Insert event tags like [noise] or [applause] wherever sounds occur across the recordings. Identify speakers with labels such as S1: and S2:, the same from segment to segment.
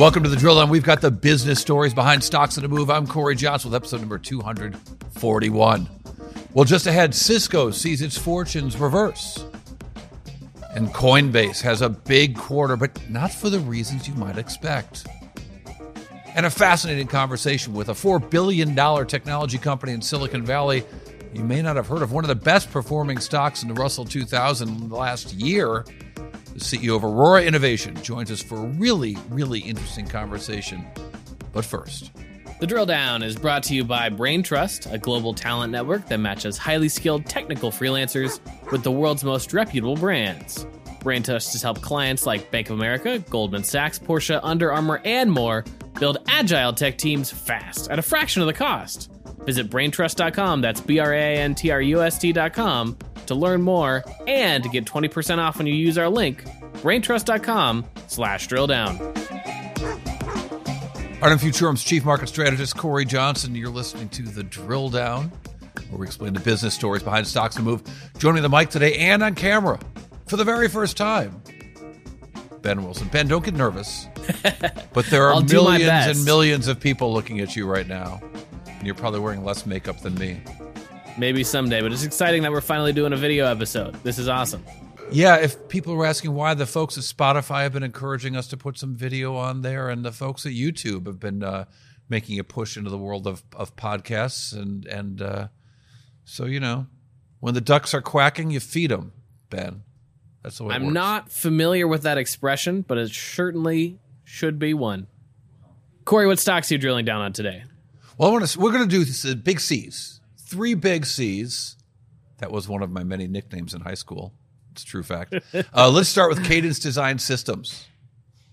S1: Welcome to the drill down. We've got the business stories behind stocks in a move. I'm Cory Johnson with episode number 241. Well, just ahead, Cisco sees its fortunes reverse. And Coinbase has a big quarter, but not for the reasons you might expect. And a fascinating conversation with a $4 billion technology company in Silicon Valley you may not have heard of, one of the best performing stocks in the Russell 2000 last year. The CEO of Aurora Innovation joins us for a really, really interesting conversation. But first,
S2: the drill down is brought to you by Braintrust, a global talent network that matches highly skilled technical freelancers with the world's most reputable brands. Braintrust has helped clients like Bank of America, Goldman Sachs, Porsche, Under Armour, and more build agile tech teams fast at a fraction of the cost. Visit braintrust.com, that's B R A N T R U S T.com, to learn more and to get 20% off when you use our link, braintrust.com slash drill down.
S1: Artem Futurum's chief market strategist, Cory Johnson. You're listening to The Drill Down, where we explain the business stories behind stocks and move. Joining the mic today and on camera for the very first time, Ben Wilson. Ben, don't get nervous. [laughs] But there are millions and millions of people looking at you right now. And you're probably wearing less makeup than me.
S2: Maybe someday, but it's exciting that we're finally doing a video episode. This is awesome.
S1: Yeah, if people were asking why the folks at Spotify have been encouraging us to put some video on there, and the folks at YouTube have been uh, making a push into the world of, of podcasts, and and uh, so you know, when the ducks are quacking, you feed them. Ben, that's the way.
S2: I'm
S1: works.
S2: not familiar with that expression, but it certainly should be one. Cory, what stocks are you drilling down on today?
S1: Well, I want to. We're going to do this, uh, big C's, three big C's. That was one of my many nicknames in high school. It's true fact. [laughs] Uh, let's start with Cadence Design Systems.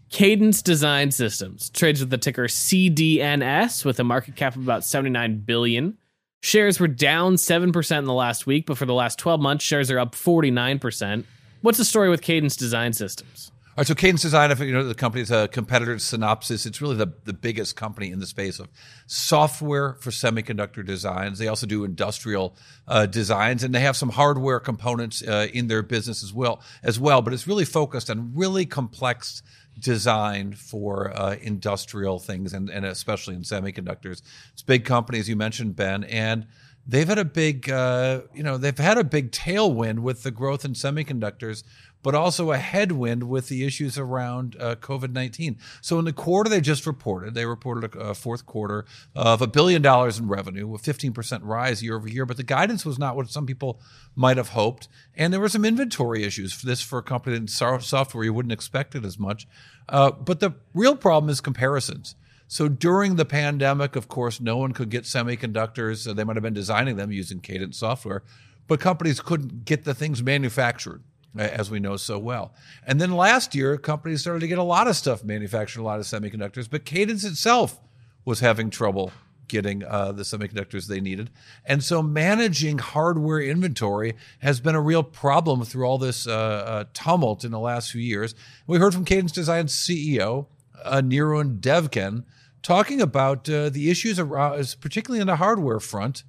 S2: Cadence Design Systems trades with the ticker CDNS with a market cap of about 79 billion. Shares were down 7% in the last week, but for the last 12 months, shares are up 49%. What's the story with Cadence Design Systems?
S1: All right, so Cadence Design, if you know the company, company's a competitor to Synopsys, it's really the, the biggest company in the space of software for semiconductor designs. They also do industrial uh, designs, and they have some hardware components uh, in their business as well. As well, but it's really focused on really complex design for uh, industrial things, and, and especially in semiconductors. It's big company, as you mentioned, Ben, and they've had a big, uh, you know, they've had a big tailwind with the growth in semiconductors but also a headwind with the issues around uh, COVID 19. So, in the quarter they just reported, they reported a, a fourth quarter of a billion dollars in revenue, a 15% rise year over year, but the guidance was not what some people might have hoped. And there were some inventory issues for this for a company in software you wouldn't expect it as much. Uh, but the real problem is comparisons. So during the pandemic, of course, no one could get semiconductors. So they might have been designing them using Cadence software, but companies couldn't get the things manufactured as we know so well. And then last year, companies started to get a lot of stuff manufactured, a lot of semiconductors, but Cadence itself was having trouble getting uh, the semiconductors they needed. And so managing hardware inventory has been a real problem through all this uh, uh, tumult in the last few years. We heard from Cadence Design CEO, uh, Anirudh Devgan, talking about uh, the issues, around, particularly on the hardware front,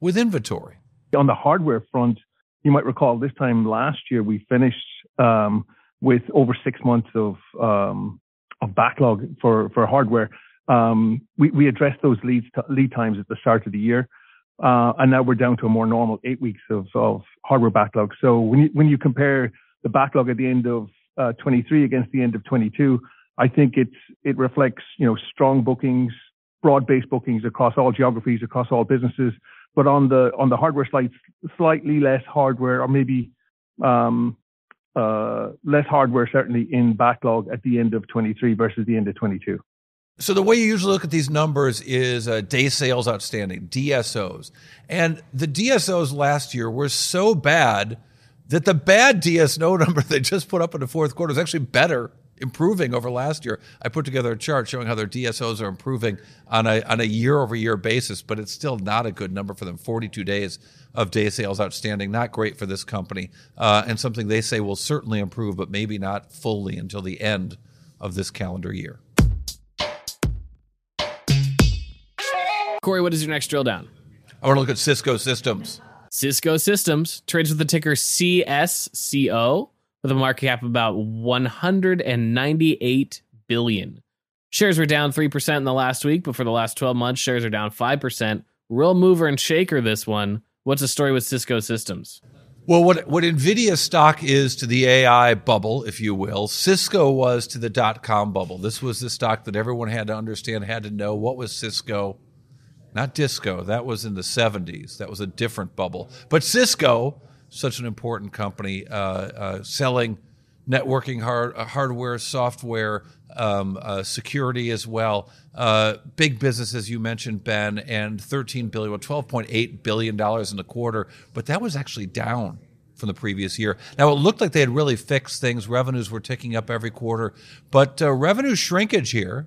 S1: with inventory.
S3: On the hardware front, you might recall this time last year we finished um, with over six months of um, of backlog for for hardware. Um, we we addressed those lead lead times at the start of the year, uh, and now we're down to a more normal eight weeks of of hardware backlog. So when you when you compare the backlog at the end of uh, 23 against the end of 22, I think it's it reflects you know strong bookings, broad based bookings across all geographies, across all businesses. But on the on the hardware side, slightly less hardware, or maybe um, uh, less hardware certainly in backlog at the end of 23 versus the end of 22.
S1: So the way you usually look at these numbers is uh, day sales outstanding, DSOs, and the DSOs last year were so bad that the bad DSO [laughs] number they just put up in the fourth quarter is actually better improving over last year. I put together a chart showing how their DSOs are improving on a on a year over year basis, but it's still not a good number for them. 42 days of day sales outstanding, not great for this company, uh, and something they say will certainly improve, but maybe not fully until the end of this calendar year.
S2: Cory, what is your next drill down?
S1: I want to look at Cisco Systems.
S2: Cisco Systems trades with the ticker CSCO with a market cap of about 198 billion. Shares were down 3% in the last week, but for the last 12 months, shares are down 5%. Real mover and shaker, this one. What's the story with Cisco Systems?
S1: Well, what, what NVIDIA stock is to the AI bubble, if you will, Cisco was to the dot com bubble. This was the stock that everyone had to understand, had to know what was Cisco, not disco. That was in the 70s. That was a different bubble. But Cisco, such an important company, uh, uh, selling networking hard, uh, hardware, software, um, uh, security as well. Uh, big business, as you mentioned, Ben, and 13 billion, well, 12.8 billion dollars in the quarter, but that was actually down from the previous year. Now it looked like they had really fixed things. Revenues were ticking up every quarter, but uh, revenue shrinkage here.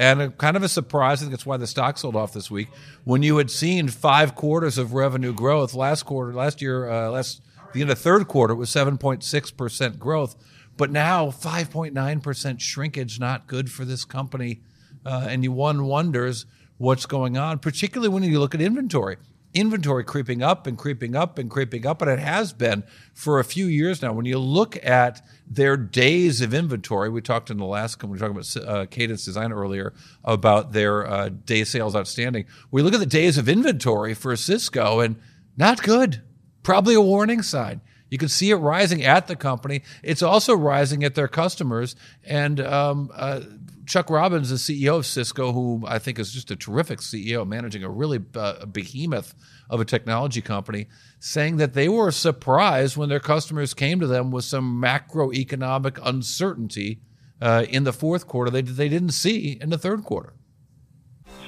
S1: And a, kind of a surprise, I think that's why the stock sold off this week. When you had seen five quarters of revenue growth last quarter, last year, uh, last the end of third quarter was 7.6% growth. But now 5.9% shrinkage, not good for this company. Uh, and you one wonders what's going on, particularly when you look at inventory. Inventory creeping up and creeping up and creeping up, and it has been for a few years now. When you look at their days of inventory, we talked in the last, we were talking about uh, Cadence Design earlier about their uh, day sales outstanding. We look at the days of inventory for Cisco, and not good. Probably a warning sign. You can see it rising at the company. It's also rising at their customers. And um, uh, Chuck Robbins, the CEO of Cisco, who I think is just a terrific CEO, managing a really uh, behemoth of a technology company, saying that they were surprised when their customers came to them with some macroeconomic uncertainty uh, in the fourth quarter they, they didn't see in the third quarter.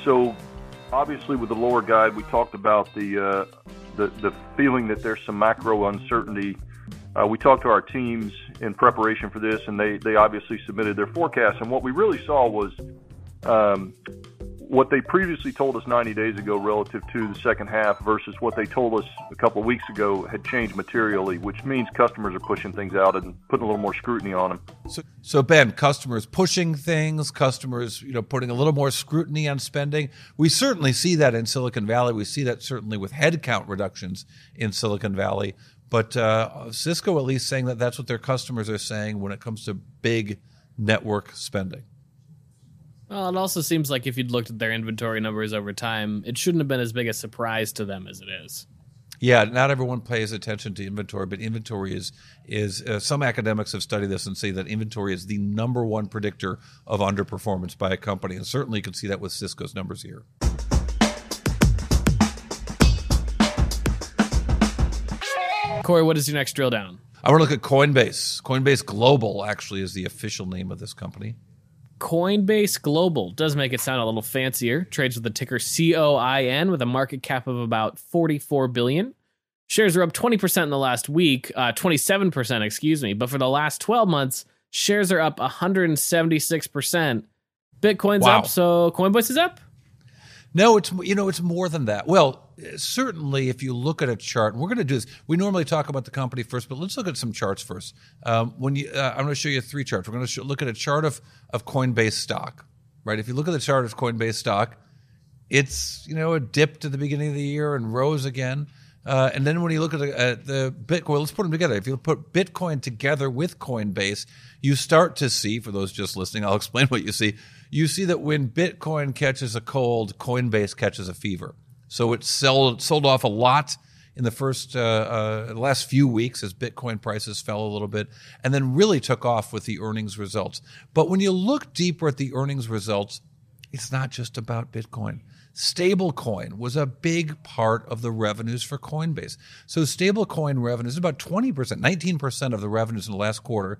S4: So, obviously, with the lower guide, we talked about the uh, the, the feeling that there's some macro uncertainty. Uh, we talked to our teams in preparation for this, and they, they obviously submitted their forecast. And what we really saw was um, what they previously told us 90 days ago relative to the second half versus what they told us a couple of weeks ago had changed materially, which means customers are pushing things out and putting a little more scrutiny on them.
S1: So, so Ben, customers pushing things, customers, you know, putting a little more scrutiny on spending. We certainly see that in Silicon Valley. We see that certainly with headcount reductions in Silicon Valley. But uh, Cisco at least saying that that's what their customers are saying when it comes to big network spending.
S2: Well, it also seems like if you'd looked at their inventory numbers over time, it shouldn't have been as big a surprise to them as it is.
S1: Yeah, not everyone pays attention to inventory, but inventory is is uh, some academics have studied this and say that inventory is the number one predictor of underperformance by a company, and certainly you can see that with Cisco's numbers here.
S2: Cory, what is your next drill down?
S1: I want to look at Coinbase. Coinbase Global actually is the official name of this company.
S2: Coinbase Global does make it sound a little fancier. Trades with the ticker COIN with a market cap of about 44 billion. Shares are up 20% in the last week, uh, 27%, excuse me. But for the last 12 months, shares are up 176%. Bitcoin's wow. up, so Coinbase is up?
S1: No, it's you know it's more than that. Well, certainly if you look at a chart, we're going to do this. We normally talk about the company first, but let's look at some charts first. Um, when you, uh, I'm going to show you three charts. We're going to look at a chart of of Coinbase stock, right? If you look at the chart of Coinbase stock, it's you know it dipped at the beginning of the year and rose again. Uh, and then when you look at the, at the, Bitcoin, let's put them together. If you put Bitcoin together with Coinbase, you start to see, for those just listening, [laughs] I'll explain what you see. You see that when Bitcoin catches a cold, Coinbase catches a fever. So it sold, sold off a lot in the first uh, uh, last few weeks as Bitcoin prices fell a little bit, and then really took off with the earnings results. But when you look deeper at the earnings results, it's not just about Bitcoin. Stablecoin was a big part of the revenues for Coinbase. So stablecoin revenues, about 20%, 19% of the revenues in the last quarter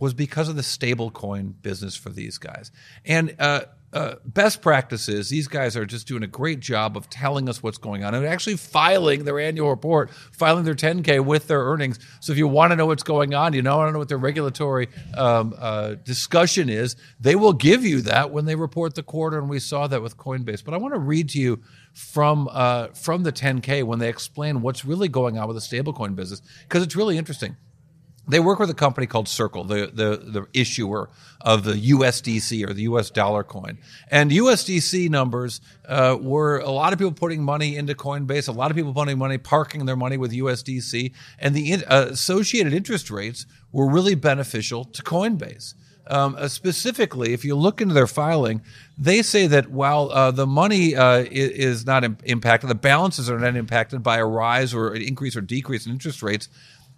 S1: was because of the stablecoin business for these guys. And uh, uh, best practices, these guys are just doing a great job of telling us what's going on and actually filing their annual report, filing their 10K with their earnings. So if you want to know what's going on, you know, want to know what their regulatory um, uh, discussion is, they will give you that when they report the quarter. And we saw that with Coinbase. But I want to read to you from uh, from the 10K when they explain what's really going on with the stablecoin business because it's really interesting they work with a company called Circle, the, the, the issuer of the USDC or the US dollar coin. And USDC numbers uh, were a lot of people putting money into Coinbase, a lot of people putting money, parking their money with USDC, and the in, uh, associated interest rates were really beneficial to Coinbase. Um, uh, specifically, if you look into their filing, they say that while uh, the money uh, is, is, not Im- impacted, the balances are not impacted by a rise or an increase or decrease in interest rates.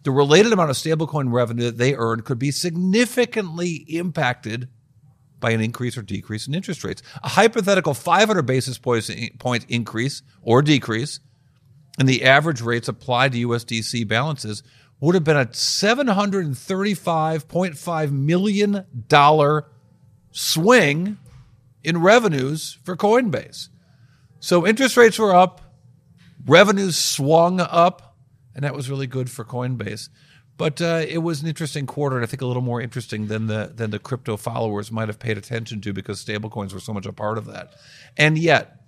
S1: The related amount of stablecoin revenue that they earn could be significantly impacted by an increase or decrease in interest rates. A hypothetical 500 basis point increase or decrease in the average rates applied to USDC balances would have been a $735.5 million swing in revenues for Coinbase. So interest rates were up, revenues swung up, and that was really good for Coinbase. But uh, it was an interesting quarter, and I think a little more interesting than the than the crypto followers might have paid attention to because stablecoins were so much a part of that. And yet,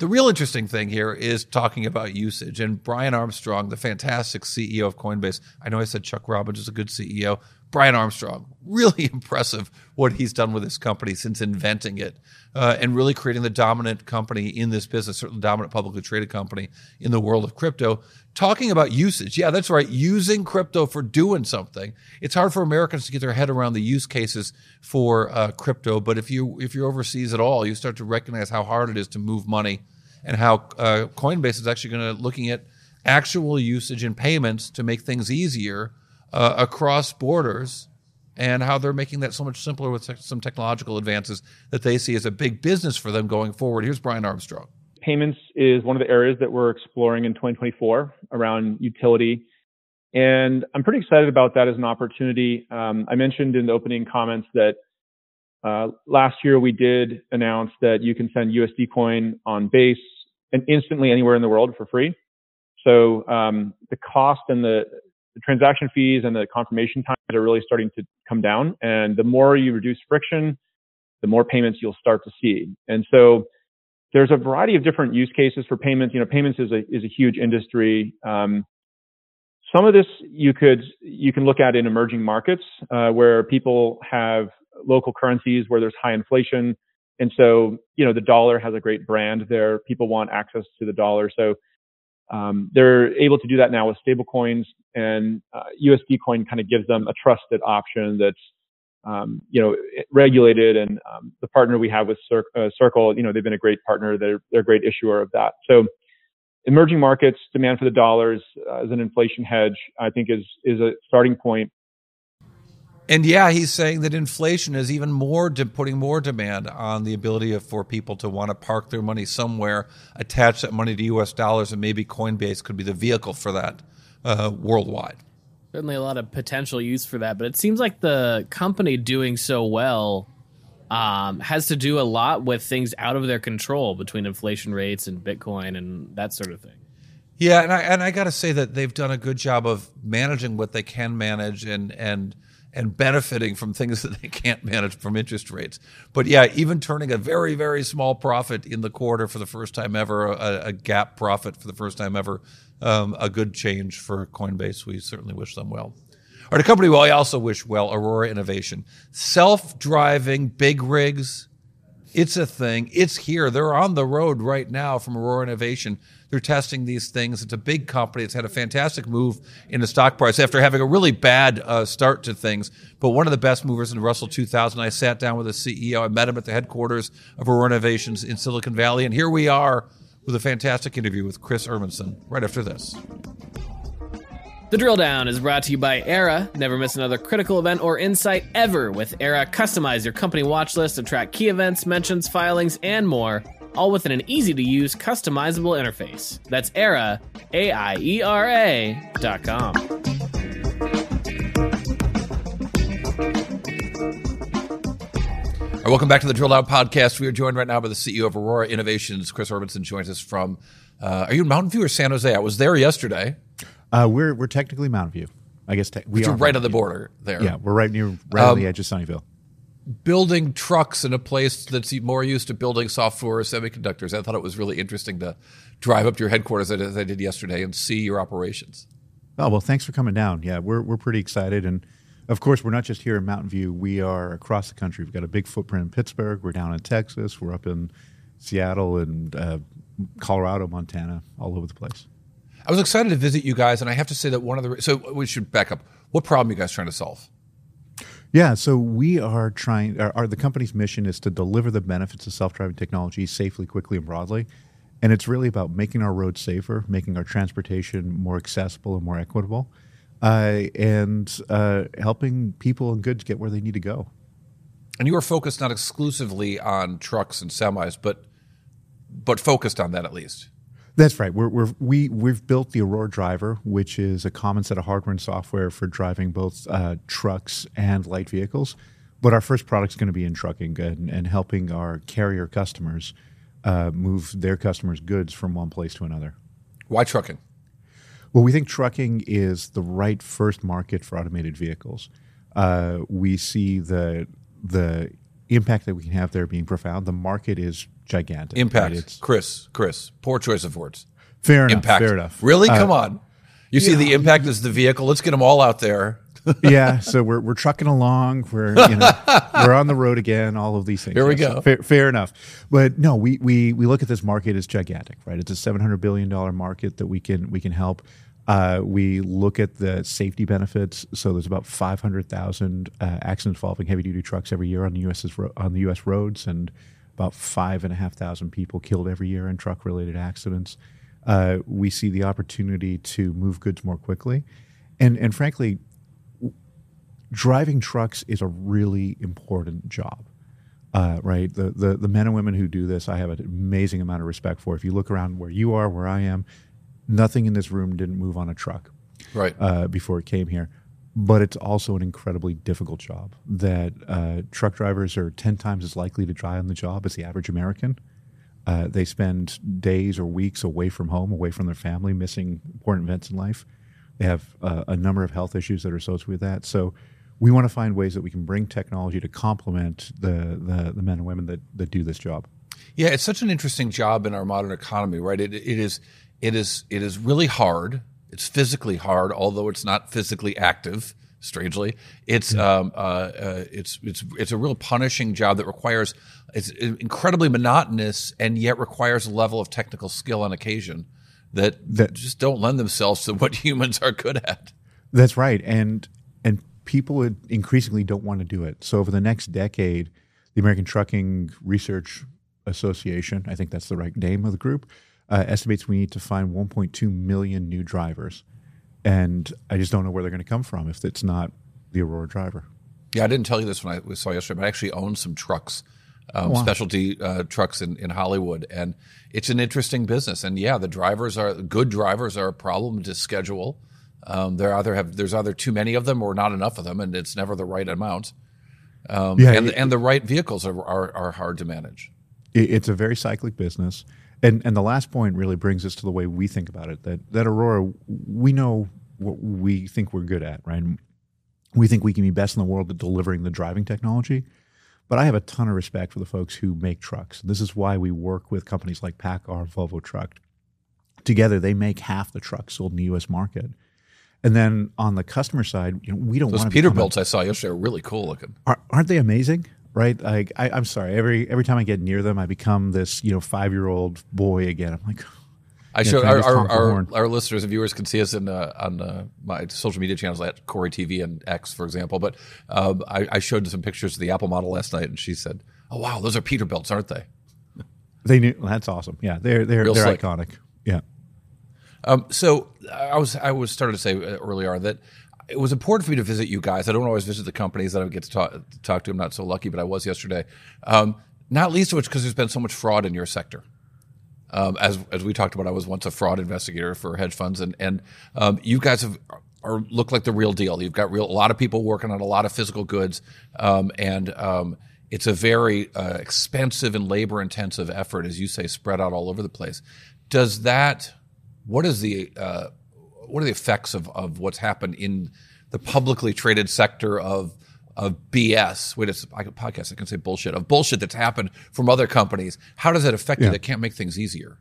S1: the real interesting thing here is talking about usage. And Brian Armstrong, the fantastic CEO of Coinbase, I know I said Chuck Robbins is a good CEO. Brian Armstrong, really [laughs] impressive what he's done with this company since inventing it uh, and really creating the dominant company in this business, certainly dominant publicly traded company in the world of crypto. Talking about usage, yeah, that's right, using crypto for doing something. It's hard for Americans to get their head around the use cases for uh, crypto, but if you if you're overseas at all, you start to recognize how hard it is to move money and how uh, Coinbase is actually going to looking at actual usage and payments to make things easier uh, across borders and how they're making that so much simpler with some technological advances that they see as a big business for them going forward. Here's Brian Armstrong.
S5: Payments is one of the areas that we're exploring in 2024 around utility. And I'm pretty excited about that as an opportunity. Um, I mentioned in the opening comments that uh, last year we did announce that you can send USD coin on base and instantly anywhere in the world for free. So um, the cost and the, the, transaction fees and the confirmation times are really starting to come down. And the more you reduce friction, the more payments you'll start to see. And so there's a variety of different use cases for payments. You know, payments is a is a huge industry. Um, some of this you could you can look at in emerging markets uh, where people have local currencies where there's high inflation and so, you know, the dollar has a great brand there. People want access to the dollar. So um, they're able to do that now with stablecoins, and uh, USD coin kind of gives them a trusted option that's, um, you know, regulated. And um, the partner we have with Cir- uh, Circle, you know, they've been a great partner. They're, they're a great issuer of that. So emerging markets demand for the dollars uh, as an inflation hedge, I think is, is a starting point
S1: and yeah, he's saying that inflation is even more de- putting more demand on the ability of, for people to want to park their money somewhere, attach that money to U.S. dollars, and maybe Coinbase could be the vehicle for that uh, worldwide.
S2: Certainly, a lot of potential use for that, but it seems like the company doing so well um, has to do a lot with things out of their control between inflation rates and Bitcoin and that sort of thing.
S1: Yeah, and I and I got to say that they've done a good job of managing what they can manage and and and benefiting from things [laughs] that they can't manage from interest rates. But yeah, even turning a very, very small profit in the quarter for the first time ever, a, a GAAP profit for the first time ever, um, a good change for Coinbase. We certainly wish them well. Or the company, well, I also wish well, Aurora Innovation. Self driving big rigs, it's a thing. It's here. They're on the road right now from Aurora Innovation they're testing these things. It's a big company. It's had a fantastic move in the stock price after having a really bad uh, start to things. But one of the best movers in Russell 2000. I sat down with the CEO. I met him at the headquarters of Aurora Innovations in Silicon Valley. And here we are with a fantastic interview with Chris Urmson right after this.
S2: The drill down is brought to you by Aiera. Never miss another critical event or insight ever with Aiera. Customize your company watch list to track key events, mentions, filings, and more all within an easy to use, customizable interface. That's Aiera, A I E R A dot com.
S1: All right, welcome back to the Drill Down Podcast. We are joined right now by the CEO of Aurora Innovations, Chris Urmson, joins us from. Uh, are you in Mountain View or San Jose? I was there yesterday.
S6: Uh, we're we're technically Mountain View. I guess te-
S1: we are right on the border there.
S6: Yeah, we're right near right um, on the edge of Sunnyvale
S1: building trucks in a place that's more used to building software or semiconductors. I thought it was really interesting to drive up to your headquarters as I did yesterday and see your operations.
S6: Oh well, thanks for coming down. Yeah, we're we're pretty excited, and of course, we're not just here in Mountain View. We are across the country. We've got a big footprint in Pittsburgh. We're down in Texas. We're up in Seattle and uh, Colorado, Montana, all over the place.
S1: I was excited to visit you guys, and I have to say that one of the so we should back up. What problem are you guys trying to solve?
S6: Yeah, so we are trying. Our, our, the company's mission is to deliver the benefits of self-driving technology safely, quickly, and broadly. And it's really about making our roads safer, making our transportation more accessible and more equitable, uh, and uh, helping people and goods get where they need to go.
S1: And you are focused not exclusively on trucks and semis, but but focused on that at least.
S6: That's right. We're, we're, we we've built the Aurora Driver, which is a common set of hardware and software for driving both uh, trucks and light vehicles. But our first product is going to be in trucking and, and helping our carrier customers uh, move their customers' goods from one place to another.
S1: Why trucking?
S6: Well, we think trucking is the right first market for automated vehicles. Uh, we see the the impact that we can have there being profound. The market is gigantic.
S1: Impact, right? Chris. Chris, poor choice of words.
S6: Fair enough.
S1: Impact.
S6: Fair enough.
S1: Really? Uh, Come on. You see, the impact is the vehicle. Let's get them all out there. [laughs]
S6: yeah, so we're we're trucking along. We're you know [laughs] we're on the road again. All of these things.
S1: Here we go.
S6: fair, fair, enough, but no, we we we look at this market as gigantic, right? It's a seven hundred billion dollar market that we can we can help. Uh, we look at the safety benefits. So there's about 500,000 uh, accidents involving heavy duty trucks every year on the U.S. on the U.S. roads, and about five and a half thousand people killed every year in truck related accidents. Uh, we see the opportunity to move goods more quickly, and and frankly, driving trucks is a really important job. Uh, right, the, the the men and women who do this, I have an amazing amount of respect for. If you look around where you are, where I am, nothing in this room didn't move on a truck
S1: right.
S6: uh, before it came here. But it's also an incredibly difficult job that uh, truck drivers are 10 times as likely to die on the job as the average american. Uh, they spend days or weeks away from home away from their family missing important events in life. They have uh, a number of health issues that are associated with that. So we want to find ways that we can bring technology to complement the, the, the men and women that, that do this job.
S1: Yeah it's such an interesting job in our modern economy right? It, it is it is it is really hard. It's physically hard, although it's not physically active. Strangely, it's um, uh, uh, it's it's it's a real punishing job that requires it's incredibly monotonous and yet requires a level of technical skill on occasion that, that just don't lend themselves to what [laughs] humans are good at.
S6: That's right, and and people increasingly don't want to do it. So over the next decade, the American Trucking Research Association, I think that's the right name of the group, uh, estimates we need to find 1.2 million new drivers. And I just don't know where they're going to come from if it's not the Aurora driver.
S1: Yeah, I didn't tell you this when I saw yesterday, but I actually own some trucks, um, wow. specialty uh, trucks in, in Hollywood. And it's an interesting business. And yeah, the drivers are good drivers are a problem to schedule. Um, there either have there's either too many of them or not enough of them, and it's never the right amount. Um, yeah, and, it, and the right vehicles are, are, are hard to manage.
S6: It's a very cyclic business. And and the last point really brings us to the way we think about it. That that Aurora, we know what we think we're good at, right? We think we can be best in the world at delivering the driving technology. But I have a ton of respect for the folks who make trucks. This is why we work with companies like PACCAR Volvo Truck. Together, they make half the trucks sold in the U.S. market. And then on the customer side, you know, we don't
S1: Those Peterbilts I saw yesterday are really cool looking.
S6: Aren't they amazing? Right? Like I, am sorry. Every every time I get near them, I become this you know five year old boy again. I'm like.
S1: I show our our, our, our, listeners and viewers can see us in uh, on uh, my social media channels at Cory TV and X, for example. But um, I, I, showed some pictures of the Apple model last night, and she said, "Oh wow, those are Peterbilts, aren't they?" [laughs]
S6: They knew that's awesome. Yeah, they're they're Real they're slick. iconic. Yeah.
S1: Um, so I was I was started to say uh, earlier that it was important for me to visit you guys. I don't always visit the companies that I get to talk, to talk to. I'm not so lucky, but I was yesterday. Um, not least of which because there's been so much fraud in your sector. Um, as as we talked about, I was once a fraud investigator for hedge funds, and and um, you guys have are look like the real deal. You've got real a lot of people working on a lot of physical goods, um, and um, it's a very uh, expensive and labor intensive effort, as you say, spread out all over the place. Does that? What is the uh, what are the effects of, of what's happened in the publicly traded sector of of BS? Wait, it's a podcast. I can say bullshit of bullshit that's happened from other companies. How does that affect yeah. you? That can't make things easier.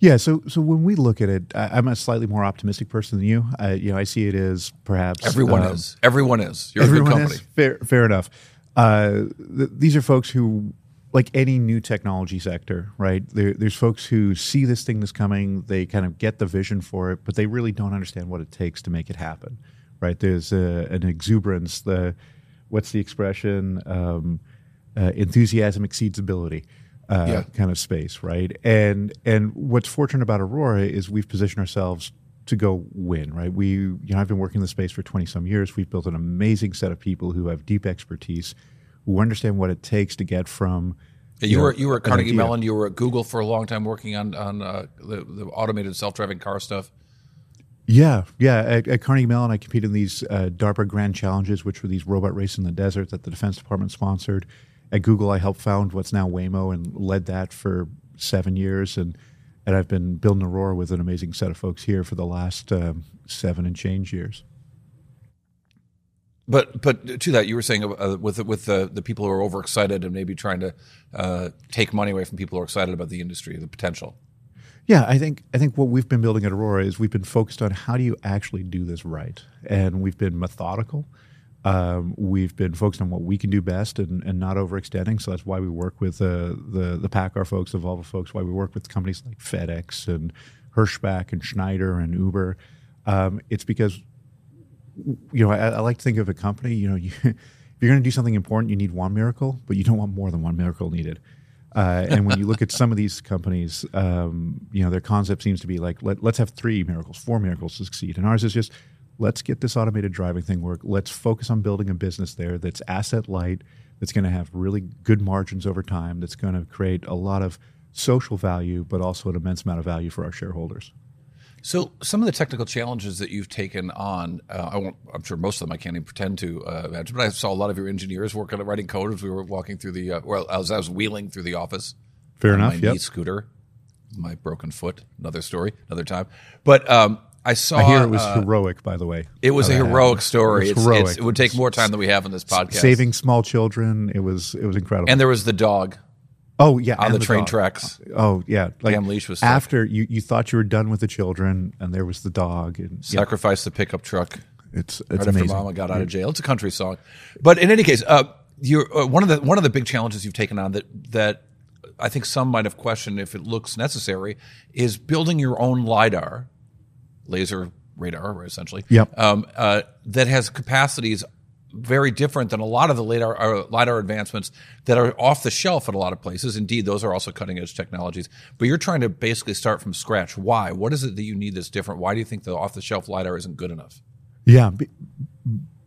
S6: Yeah, so so when we look at it, I, am a slightly more optimistic person than you. I, you know, I see it as perhaps
S1: everyone um, is. Everyone is. You're everyone a good company. Is.
S6: Fair, fair enough. Uh, th- these are folks who like any new technology sector, right? There, there's folks who see this thing that's coming, they kind of get the vision for it, but they really don't understand what it takes to make it happen, right? There's a, an exuberance. The what's the expression? Um, uh, enthusiasm exceeds ability. Uh,
S1: Yeah.
S6: kind of space, right? And and what's fortunate about Aurora is we've positioned ourselves to go win, right? We, you know, I've been working in the space for twenty some years. We've built an amazing set of people who have deep expertise, who understand what it takes to get from.
S1: You
S6: know,
S1: were you were at Carnegie
S6: idea.
S1: Mellon. You were at Google for a long time, working on on uh, the, the automated self driving car stuff.
S6: Yeah, yeah. At, at Carnegie Mellon, I competed in these uh, DARPA Grand Challenges, which were these robot races in the desert that the Defense Department sponsored. At Google, I helped found what's now Waymo and led that for seven years, and and I've been building Aurora with an amazing set of folks here for the last um, seven and change years.
S1: But but to that, you were saying uh, with the, with the the people who are overexcited and maybe trying to uh, take money away from people who are excited about the industry, the potential.
S6: Yeah, I think I think what we've been building at Aurora is we've been focused on how do you actually do this right, and we've been methodical. Um, we've been focused on what we can do best and, and not overextending. So that's why we work with uh, the the PACCAR folks, the Volvo folks. Why we work with companies like FedEx and Hirschbach and Schneider and Uber. Um, it's because you know I, I like to think of a company. You know, you, [laughs] if you're going to do something important, you need one miracle, but you don't want more than one miracle needed. Uh, and when you look at some of these companies, um, you know, their concept seems to be like, let, let's have three miracles, four miracles to succeed. And ours is just, let's get this automated driving thing work. Let's focus on building a business there that's asset light, that's going to have really good margins over time, that's going to create a lot of social value, but also an immense amount of value for our shareholders.
S1: So some of the technical challenges that you've taken on, uh, I won't, I'm sure most of them I can't even pretend to uh, imagine, but I saw a lot of your engineers working at writing code as we were walking through the, uh, well, as I was wheeling through the office.
S6: Fair
S1: on
S6: enough.
S1: My
S6: Yep.
S1: knee scooter, my broken foot, another story, another time. But um, I saw.
S6: I hear it was
S1: uh,
S6: heroic, by the way.
S1: It was a heroic
S6: happened.
S1: story.
S6: It
S1: It's,
S6: heroic.
S1: it's, it would take more time than we have in this podcast.
S6: Saving small children. It was it was incredible.
S1: And there was the dog
S6: oh yeah,
S1: on the, train
S6: dog.
S1: tracks.
S6: Oh yeah, like
S1: Damn leash was stuck.
S6: after you, you thought you were done with the children, and there was the dog, and yeah,
S1: Sacrifice the pickup truck.
S6: it's it's
S1: right
S6: amazing.
S1: after Mama got out of jail. It's a country song, but in any case, uh, you're uh, one of the one of the big challenges you've taken on that that I think some might have questioned if it looks necessary is building your own lidar, laser radar, essentially.
S6: Yep.
S1: Um, uh, that has capacities very different than a lot of the lidar uh, lidar advancements that are off the shelf at a lot of places. Indeed, those are also cutting edge technologies. But you're trying to basically start from scratch. Why? What is it that you need that's different? Why do you think the off the shelf lidar isn't good enough?
S6: Yeah, be,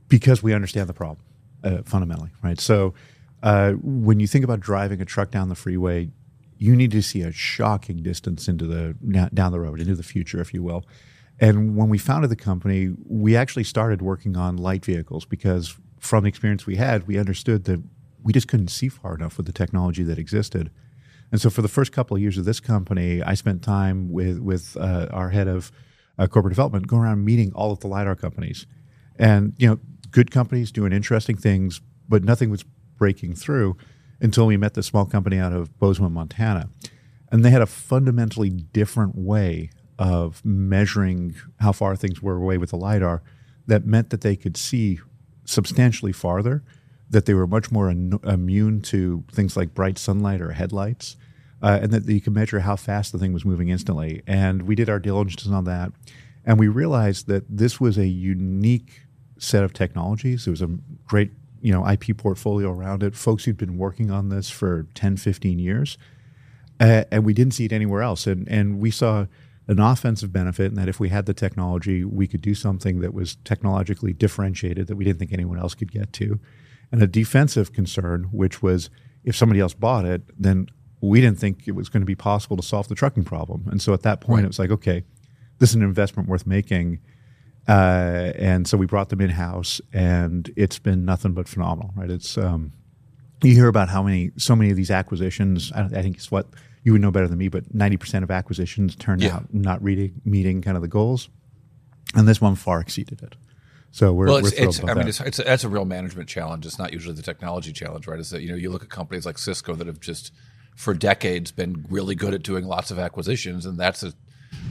S6: because we understand the problem uh, fundamentally, right? So uh, when you think about driving a truck down the freeway, you need to see a shocking distance into the down the road, into the future, if you will. And when we founded the company, we actually started working on light vehicles because from the experience we had, we understood that we just couldn't see far enough with the technology that existed. And so, for the first couple of years of this company, I spent time with with uh, our head of uh, corporate development, going around meeting all of the lidar companies, and you know, good companies doing interesting things, but nothing was breaking through until we met the small company out of Bozeman, Montana, and they had a fundamentally different way of measuring how far things were away with the lidar. That meant that they could see substantially farther that they were much more in- immune to things like bright sunlight or headlights, uh, and that you could measure how fast the thing was moving instantly. And we did our diligence on that, and we realized that this was a unique set of technologies. It was a great you know IP portfolio around it. Folks who'd been working on this for 10, 15 years, uh, and we didn't see it anywhere else. And and we saw an offensive benefit in that if we had the technology, we could do something that was technologically differentiated that we didn't think anyone else could get to, and a defensive concern, which was if somebody else bought it, then we didn't think it was going to be possible to solve the trucking problem. And so at that point, it was like, okay, this is an investment worth making. Uh, and so we brought them in house, and it's been nothing but phenomenal, right? It's um, you hear about how many, so many of these acquisitions. I, I think it's what you would know better than me, but ninety percent of acquisitions turn
S1: Yeah.
S6: out not reading, meeting kind of the goals, and this one far exceeded it. So we're,
S1: Well,
S6: we're
S1: it's, I mean,
S6: that.
S1: it's, it's that's a real management challenge. It's not usually the technology challenge, right? Is that you know you look at companies like Cisco that have just for decades been really good at doing lots of acquisitions, and that's a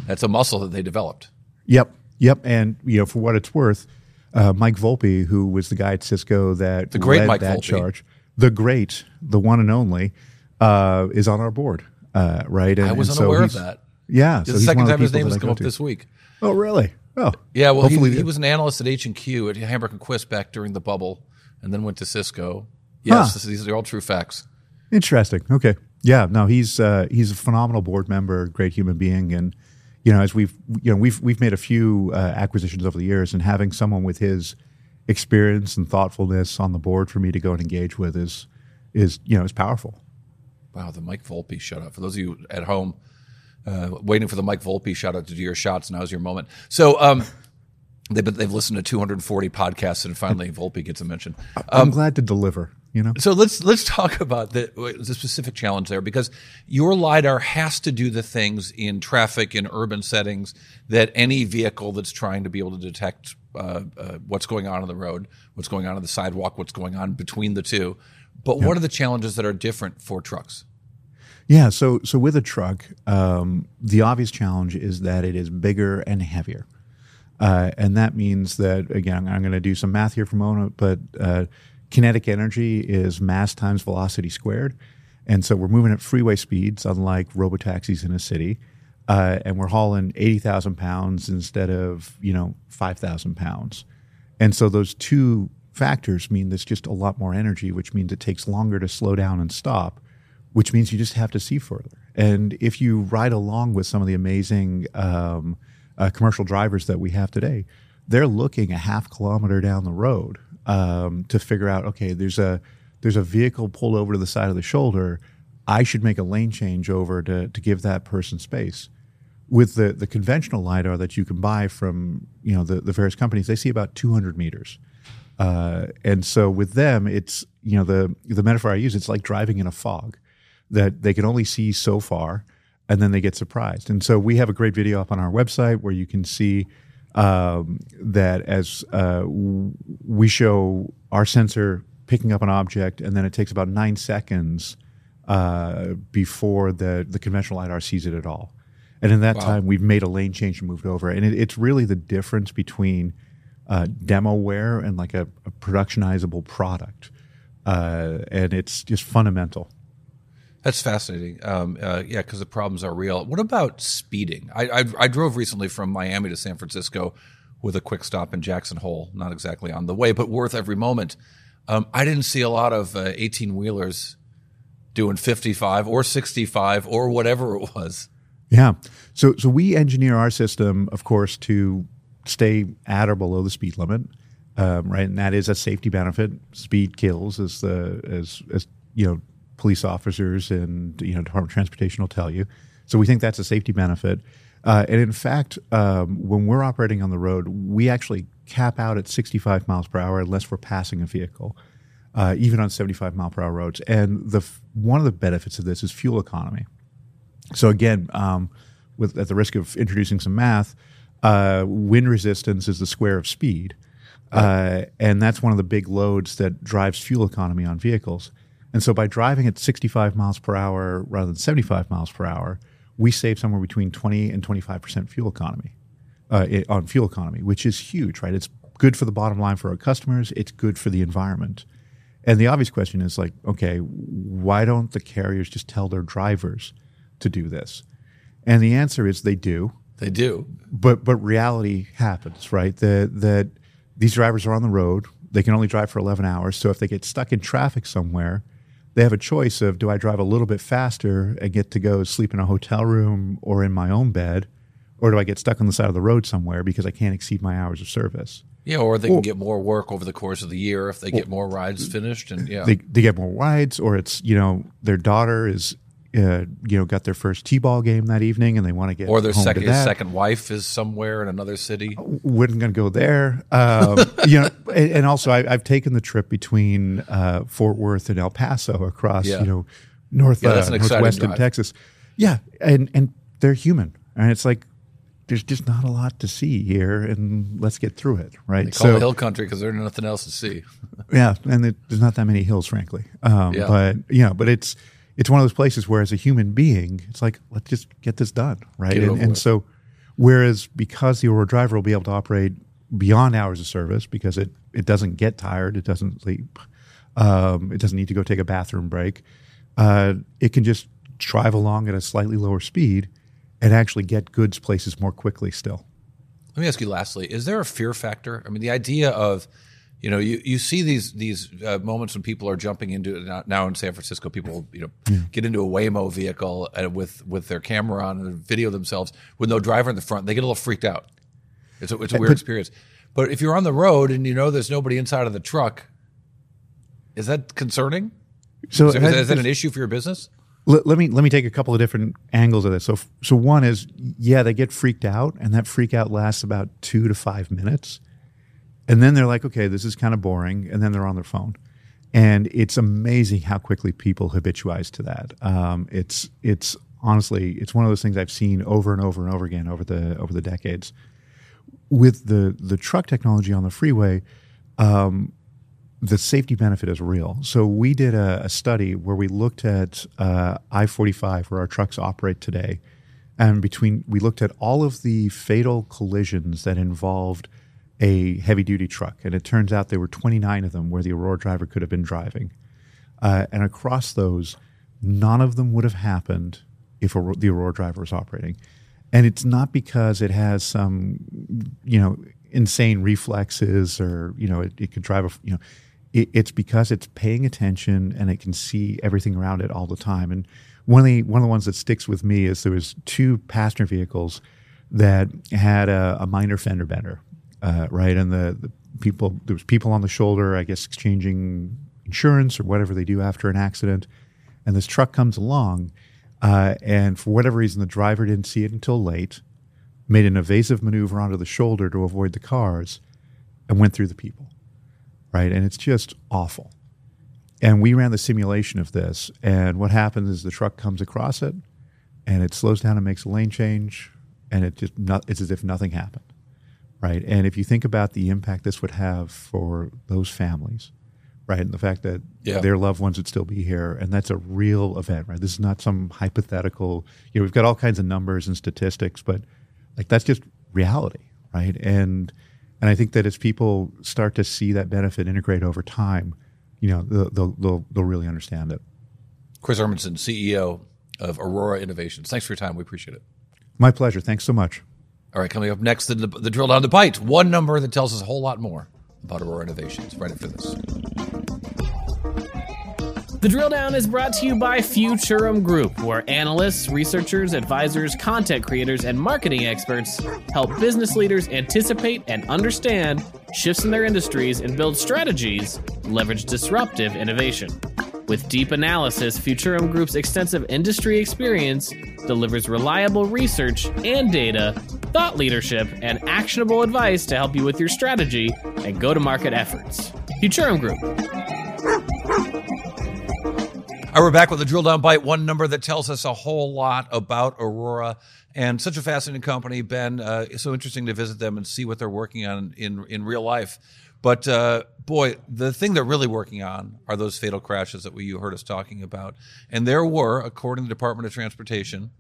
S1: that's a muscle that they developed.
S6: Yep, yep. And you know, for what it's worth, uh, Mike Volpi, who was the guy at Cisco that
S1: The great
S6: led
S1: Mike
S6: that
S1: Volpi.
S6: charge, the great, the one and only, uh, is on our board, uh, right? And,
S1: I wasn't
S6: so
S1: aware of that.
S6: Yeah, so
S1: the second
S6: one of the
S1: time his name has come up
S6: to.
S1: this week.
S6: Oh, really? Oh,
S1: Yeah, well, he, he was an analyst at H and Q at Hambrecht and Quist back during the bubble and then went to Cisco. Yes,
S6: Huh.
S1: these are all true facts.
S6: Interesting. Okay. Yeah. No, he's uh, he's a phenomenal board member, great human being, and you know, as we've you know we've we've made a few uh, acquisitions over the years, and having someone with his experience and thoughtfulness on the board for me to go and engage with is is you know is powerful.
S1: Wow, the Mike Volpi shout out. For those of you at home uh, waiting for the Mike Volpi shout out to do your shots, now's your moment. So um, they've, they've listened to 240 podcasts and finally [laughs] Volpi gets a mention.
S6: I'm glad to deliver. You know.
S1: So let's let's talk about the, the specific challenge there because your lidar has to do the things in traffic in urban settings that any vehicle that's trying to be able to detect uh, uh, what's going on on the road, what's going on on the sidewalk, what's going on between the two. But what are the challenges that are different for trucks?
S6: Yeah, so so with a truck, um, the obvious challenge is that it is bigger and heavier, uh, and that means that again, I'm going to do some math here for a moment, but uh, kinetic energy is mass times velocity squared, and so we're moving at freeway speeds, unlike robotaxis in a city, uh, and we're hauling eighty thousand pounds instead of you know five thousand pounds, and so those two factors mean there's just a lot more energy, which means it takes longer to slow down and stop which means you just have to see further. And if you ride along with some of the amazing um, uh, commercial drivers that we have today, they're looking a half kilometer down the road um, to figure out, okay, there's a there's a vehicle pulled over to the side of the shoulder. I should make a lane change over to to give that person space. With the the conventional lidar that you can buy from you know the, the various companies, they see about 200 meters. Uh, and so with them, it's you know the the metaphor I use. It's like driving in a fog that they can only see so far, and then they get surprised. And so we have a great video up on our website where you can see um, that as uh, w- we show our sensor picking up an object, and then it takes about nine seconds uh, before the the conventional lidar sees it at all. And in that time, we've made a lane change and moved over. And it, it's really the difference between uh, demoware and like a, a productionizable product. Uh, and it's just fundamental.
S1: That's fascinating. Um, uh, yeah, because the problems are real. What about speeding? I, I, I drove recently from Miami to San Francisco with a quick stop in Jackson Hole. Not exactly on the way, but worth every moment. Um, I didn't see a lot of eighteen wheelers doing fifty five or sixty five or whatever it was.
S6: Yeah. So so we engineer our system, of course, to stay at or below the speed limit, um, right? And that is a safety benefit. Speed kills, as the as as you know, police officers and you know Department of Transportation will tell you. So we think that's a safety benefit. Uh, and in fact, um, when we're operating on the road, we actually cap out at 65 miles per hour unless we're passing a vehicle, uh, even on 75 mile per hour roads. And the one of the benefits of this is fuel economy. So again, um, with at the risk of introducing some math, uh, wind resistance is the square of speed, uh, and that's one of the big loads that drives fuel economy on vehicles. And so by driving at 65 miles per hour rather than 75 miles per hour, we save somewhere between 20 and 25 percent fuel economy uh, i- on fuel economy, which is huge, right? It's good for the bottom line for our customers. It's good for the environment. And the obvious question is like, okay, why don't the carriers just tell their drivers to do this? And the answer is they do,
S1: They do.
S6: but but reality happens, right? That that these drivers are on the road. They can only drive for 11 hours. So if they get stuck in traffic somewhere, they have a choice of do I drive a little bit faster and get to go sleep in a hotel room or in my own bed, or do I get stuck on the side of the road somewhere because I can't exceed my hours of service?
S1: Yeah, or they can get more work over the course of the year if they get more rides finished. And yeah,
S6: they, they get more rides, or it's you know their daughter is uh, you know got their first t-ball game that evening and they want to get
S1: or their second second wife is somewhere in another city.
S6: wasn't going to go there. Um, [laughs] you know, and, and also I, I've taken the trip between uh, Fort Worth and El Paso across
S1: Yeah.
S6: you know north
S1: Yeah,
S6: uh, northwestern. Texas. Yeah, and and they're human, and it's like there's just not a lot to see here, and let's get through it, right?
S1: They call it hill country because there's nothing else to see.
S6: yeah, and it, there's not that many hills, frankly. Um,
S1: Yeah.
S6: But you know, but it's it's one of those places where, as a human being, it's like let's just get this done, right? And and so, whereas because the Aurora driver will be able to operate beyond hours of service because it it doesn't get tired, it doesn't sleep, um, it doesn't need to go take a bathroom break, uh, it can just drive along at a slightly lower speed and actually get goods places more quickly. Still,
S1: Let me ask you lastly: Is there a fear factor? I mean, the idea of You know, you, you see these these uh, moments when people are jumping into now in San Francisco. People you know yeah. get into a Waymo vehicle uh, with with their camera on and video themselves with no driver in the front. They get a little freaked out. It's a, it's a weird but, experience. But if you're on the road and you know there's nobody inside of the truck, is that concerning? So is, that, is that an issue for your business?
S6: Let, let, me let me take a couple of different angles of this. So so one is yeah, they get freaked out, and that freak out lasts about two to five minutes and then they're like, okay, this is kind of boring. And then they're on their phone. And it's amazing how quickly people habituize to that. Um, it's, it's honestly, it's one of those things I've seen over and over and over again over the, over the decades. With the, the truck technology on the freeway, um, the safety benefit is real. So we did a, a study where we looked at uh, I-45 where our trucks operate today, and between we looked at all of the fatal collisions that involved a heavy duty truck. And it turns out there were 29 of them where the Aurora driver could have been driving. Uh, and across those, none of them would have happened if a, the Aurora driver was operating. And it's not because it has some, you know, insane reflexes or, you know, it, it can drive a, you know, it, it's because it's paying attention and it can see everything around it all the time. And one of the, one of the ones that sticks with me is there was two passenger vehicles that had a, a minor fender bender uh, right? And the, the people there was people on the shoulder, I guess, exchanging insurance or whatever they do after an accident. And this truck comes along, uh, and for whatever reason, the driver didn't see it until late, made an evasive maneuver onto the shoulder to avoid the cars, and went through the people, right? And it's just awful. And we ran the simulation of this, and what happens is the truck comes across it, and it slows down and makes a lane change, and it just not, it's as if nothing happened right? And if you think about the impact this would have for those families, right, and the fact that yeah. their loved ones would still be here, and that's a real event, right? This is not some hypothetical. You know, we've got all kinds of numbers and statistics, but like that's just reality, right? And and I think that as people start to see that benefit integrate over time, you know, they'll they'll, they'll really understand it.
S1: Chris Urmson, CEO of Aurora Innovations. Thanks for your time. We appreciate it.
S6: My pleasure. Thanks so much.
S1: All right, coming up next, the, the drill down the bite. One number that tells us a whole lot more about Aurora Innovations right after this.
S2: The drill down is brought to you by Futurum Group, where analysts, researchers, advisors, content creators, and marketing experts help business leaders anticipate and understand shifts in their industries and build strategies leverage disruptive innovation. With deep analysis, Futurum Group's extensive industry experience delivers reliable research and data, thought leadership, and actionable advice to help you with your strategy and go to market efforts. Futurum Group.
S1: All right, we're back with a drill down bite, one number that tells us a whole lot about Aurora and such a fascinating company. Ben, uh, it's so interesting to visit them and see what they're working on in, in real life. But uh, boy, the thing they're really working on are those fatal crashes that we, you heard us talking about. And there were, according to the Department of Transportation,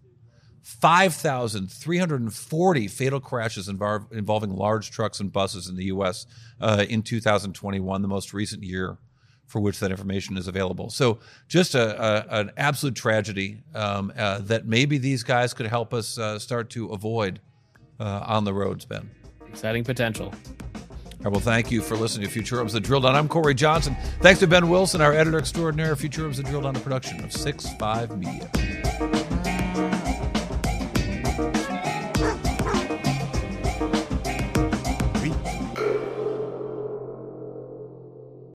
S1: 5,340 fatal crashes involving large trucks and buses in the U.S. Uh, in 2021, the most recent year for which that information is available. So, just a, a an absolute tragedy um, uh, that maybe these guys could help us uh, start to avoid uh, on the roads, Ben.
S2: Exciting potential.
S1: I will thank you for listening to Futurum's The Drill Down. I'm Cory Johnson. Thanks to Ben Wilson, our editor extraordinaire. Futurum's The Drill Down, a production of 6 5 Media.